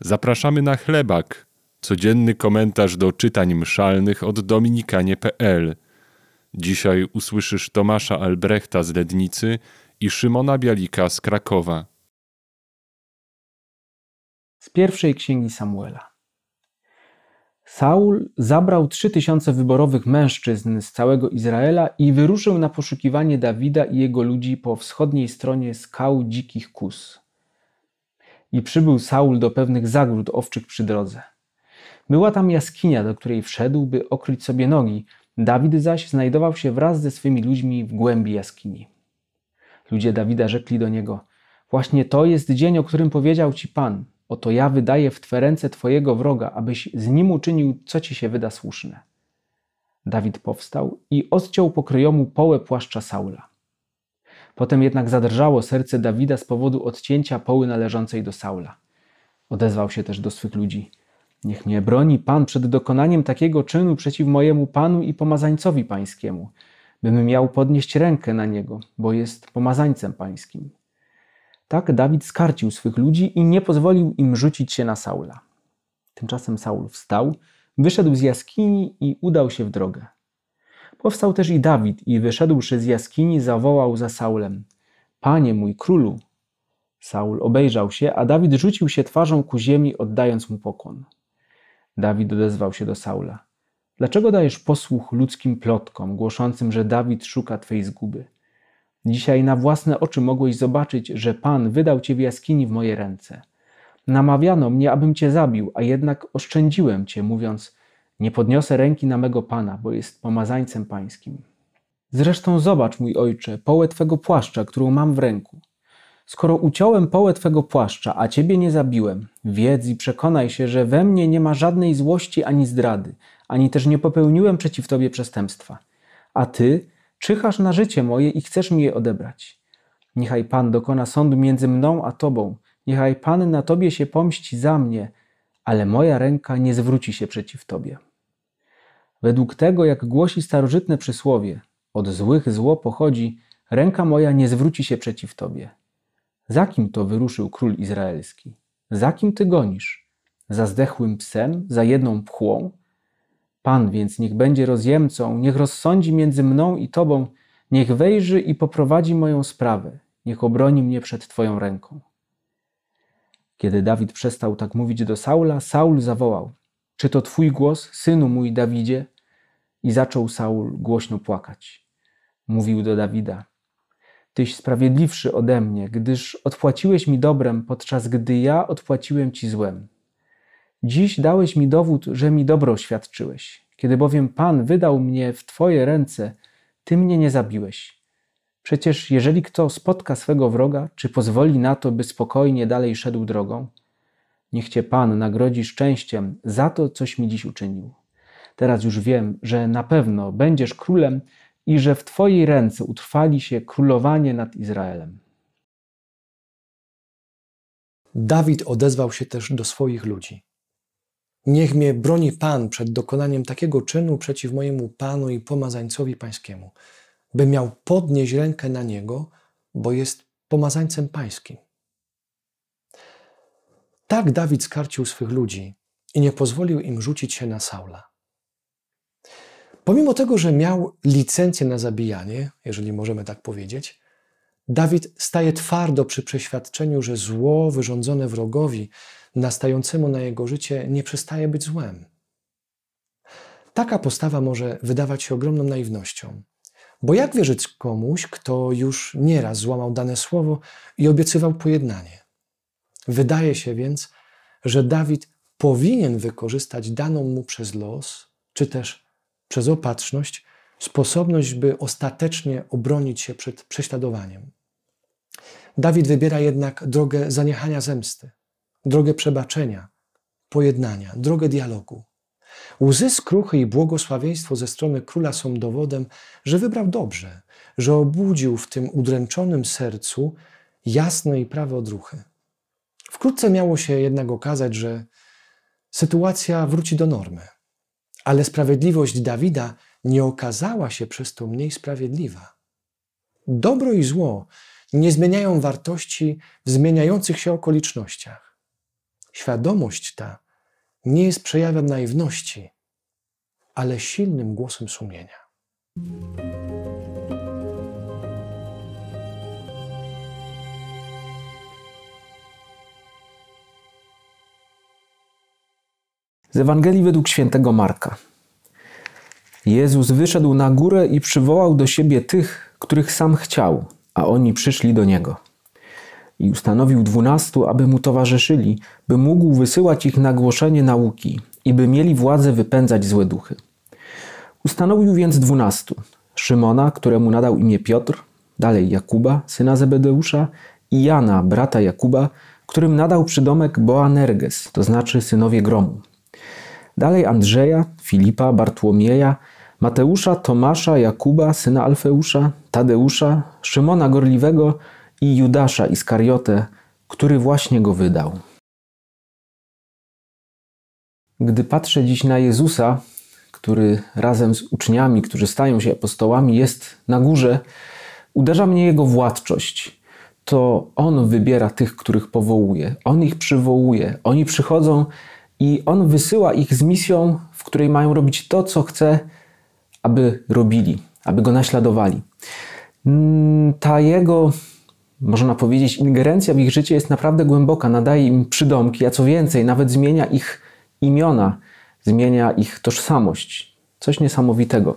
Zapraszamy na chlebak, codzienny komentarz do czytań mszalnych od dominikanie.pl. Dzisiaj usłyszysz Tomasza Albrechta z Lednicy i Szymona Bialika z Krakowa. Z pierwszej księgi Samuela. Saul zabrał trzy tysiące wyborowych mężczyzn z całego Izraela i wyruszył na poszukiwanie Dawida i jego ludzi po wschodniej stronie skał dzikich kus. I przybył Saul do pewnych zagród owczych przy drodze. Była tam jaskinia, do której wszedł, by okryć sobie nogi. Dawid zaś znajdował się wraz ze swymi ludźmi w głębi jaskini. Ludzie Dawida rzekli do niego: Właśnie to jest dzień, o którym powiedział ci Pan. Oto ja wydaję w twe ręce twojego wroga, abyś z nim uczynił, co ci się wyda słuszne. Dawid powstał i odciął pokryjomu połę płaszcza Saula. Potem jednak zadrżało serce Dawida z powodu odcięcia poły należącej do Saula. Odezwał się też do swych ludzi. Niech mnie broni Pan przed dokonaniem takiego czynu przeciw mojemu Panu i pomazańcowi pańskiemu, bym miał podnieść rękę na niego, bo jest pomazańcem pańskim. Tak Dawid skarcił swych ludzi i nie pozwolił im rzucić się na Saula. Tymczasem Saul wstał, wyszedł z jaskini i udał się w drogę. Powstał też i Dawid i wyszedłszy z jaskini zawołał za Saulem: Panie mój królu! Saul obejrzał się, a Dawid rzucił się twarzą ku ziemi, oddając mu pokłon. Dawid odezwał się do Saula: Dlaczego dajesz posłuch ludzkim plotkom, głoszącym, że Dawid szuka twej zguby? Dzisiaj na własne oczy mogłeś zobaczyć, że Pan wydał cię w jaskini w moje ręce. Namawiano mnie, abym cię zabił, a jednak oszczędziłem cię, mówiąc: Nie podniosę ręki na mego Pana, bo jest pomazańcem pańskim. Zresztą zobacz, mój ojcze, połę twego płaszcza, którą mam w ręku. Skoro uciąłem połę twego płaszcza, a ciebie nie zabiłem, wiedz i przekonaj się, że we mnie nie ma żadnej złości ani zdrady, ani też nie popełniłem przeciw tobie przestępstwa. A ty czyhasz na życie moje i chcesz mi je odebrać. Niechaj Pan dokona sądu między mną a tobą, niechaj Pan na tobie się pomści za mnie, ale moja ręka nie zwróci się przeciw tobie. Według tego, jak głosi starożytne przysłowie, od złych zło pochodzi, ręka moja nie zwróci się przeciw tobie. Za kim to wyruszył król izraelski? Za kim ty gonisz? Za zdechłym psem, za jedną pchłą? Pan więc niech będzie rozjemcą, niech rozsądzi między mną i Tobą, niech wejrzy i poprowadzi moją sprawę, niech obroni mnie przed Twoją ręką. Kiedy Dawid przestał tak mówić do Saula, Saul zawołał: Czy to Twój głos, synu mój Dawidzie? I zaczął Saul głośno płakać. Mówił do Dawida: Tyś sprawiedliwszy ode mnie, gdyż odpłaciłeś mi dobrem, podczas gdy ja odpłaciłem ci złem. Dziś dałeś mi dowód, że mi dobro świadczyłeś. Kiedy bowiem Pan wydał mnie w Twoje ręce, Ty mnie nie zabiłeś. Przecież jeżeli kto spotka swego wroga, czy pozwoli na to, by spokojnie dalej szedł drogą, niech Cię Pan nagrodzi szczęściem za to, coś mi dziś uczynił. Teraz już wiem, że na pewno będziesz królem i że w Twojej ręce utrwali się królowanie nad Izraelem. Dawid odezwał się też do swoich ludzi. Niech mnie broni Pan przed dokonaniem takiego czynu przeciw mojemu Panu i pomazańcowi pańskiemu, by miał podnieść rękę na niego, bo jest pomazańcem pańskim. Tak Dawid skarcił swych ludzi i nie pozwolił im rzucić się na Saula. Pomimo tego, że miał licencję na zabijanie, jeżeli możemy tak powiedzieć, Dawid staje twardo przy przeświadczeniu, że zło wyrządzone wrogowi nastającemu na jego życie nie przestaje być złem. Taka postawa może wydawać się ogromną naiwnością, bo jak wierzyć komuś, kto już nieraz złamał dane słowo i obiecywał pojednanie? Wydaje się więc, że Dawid powinien wykorzystać daną mu przez los, czy też przez opatrzność, sposobność, by ostatecznie obronić się przed prześladowaniem. Dawid wybiera jednak drogę zaniechania zemsty drogę przebaczenia, pojednania, drogę dialogu. Łzy skruchy i błogosławieństwo ze strony króla są dowodem, że wybrał dobrze, że obudził w tym udręczonym sercu jasne i prawe odruchy. Wkrótce miało się jednak okazać, że sytuacja wróci do normy, ale sprawiedliwość Dawida nie okazała się przez to mniej sprawiedliwa. Dobro i zło nie zmieniają wartości w zmieniających się okolicznościach. świadomość ta nie jest przejawem naiwności, ale silnym głosem sumienia. Z Ewangelii według świętego Marka. Jezus wyszedł na górę i przywołał do siebie tych, których sam chciał, a oni przyszli do niego. I ustanowił dwunastu, aby mu towarzyszyli, by mógł wysyłać ich na głoszenie nauki i by mieli władzę wypędzać złe duchy. Ustanowił więc dwunastu: Szymona, któremu nadał imię Piotr, dalej Jakuba, syna Zebedeusza, i Jana, brata Jakuba, którym nadał przydomek Boanerges, to znaczy synowie gromu. Dalej Andrzeja, Filipa, Bartłomieja, Mateusza, Tomasza, Jakuba, syna Alfeusza, Tadeusza, Szymona Gorliwego i Judasza Iskariotę, który właśnie go wydał. Gdy patrzę dziś na Jezusa, który razem z uczniami, którzy stają się apostołami, jest na górze, uderza mnie jego władczość. To on wybiera tych, których powołuje, on ich przywołuje, oni przychodzą i on wysyła ich z misją, w której mają robić to, co chce, aby robili, aby go naśladowali. Mm, ta jego, można powiedzieć, ingerencja w ich życie jest naprawdę głęboka, nadaje im przydomki, a co więcej, nawet zmienia ich imiona, zmienia ich tożsamość. Coś niesamowitego.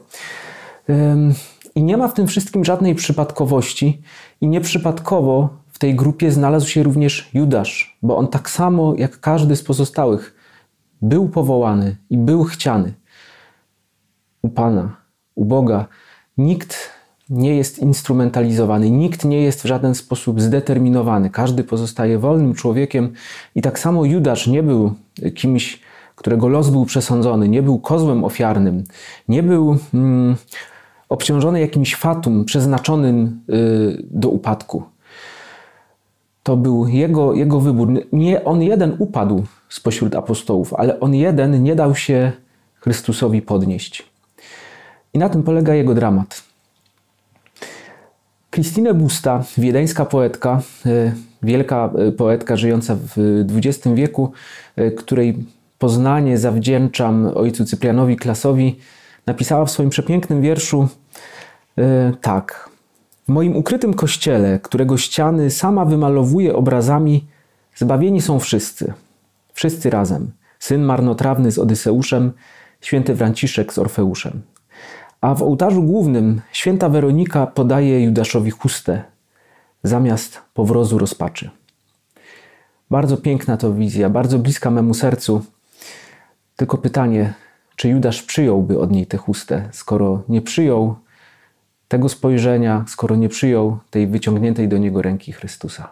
I nie ma w tym wszystkim żadnej przypadkowości, i nieprzypadkowo w tej grupie znalazł się również Judasz, bo on tak samo jak każdy z pozostałych był powołany i był chciany. U Pana, u Boga nikt nie jest instrumentalizowany, nikt nie jest w żaden sposób zdeterminowany. Każdy pozostaje wolnym człowiekiem i tak samo Judasz nie był kimś, którego los był przesądzony, nie był kozłem ofiarnym, nie był mm, obciążony jakimś fatum przeznaczonym y, do upadku. To był jego, jego wybór. Nie on jeden upadł spośród apostołów, ale on jeden nie dał się Chrystusowi podnieść. I na tym polega jego dramat. Christine Busta, wiedeńska poetka, y, wielka y, poetka żyjąca w XX wieku, której Poznanie zawdzięczam ojcu Cyprianowi Klasowi, napisała w swoim przepięknym wierszu tak. W moim ukrytym kościele, którego ściany sama wymalowuje obrazami, zbawieni są wszyscy. Wszyscy razem. Syn marnotrawny z Odyseuszem, święty Franciszek z Orfeuszem. A w ołtarzu głównym święta Weronika podaje Judaszowi chustę zamiast powrozu rozpaczy. Bardzo piękna to wizja, bardzo bliska memu sercu. Tylko pytanie, czy Judasz przyjąłby od niej tę chustę, skoro nie przyjął tego spojrzenia, skoro nie przyjął tej wyciągniętej do niego ręki Chrystusa.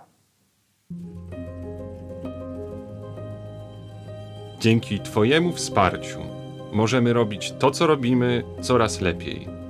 Dzięki Twojemu wsparciu możemy robić to, co robimy, coraz lepiej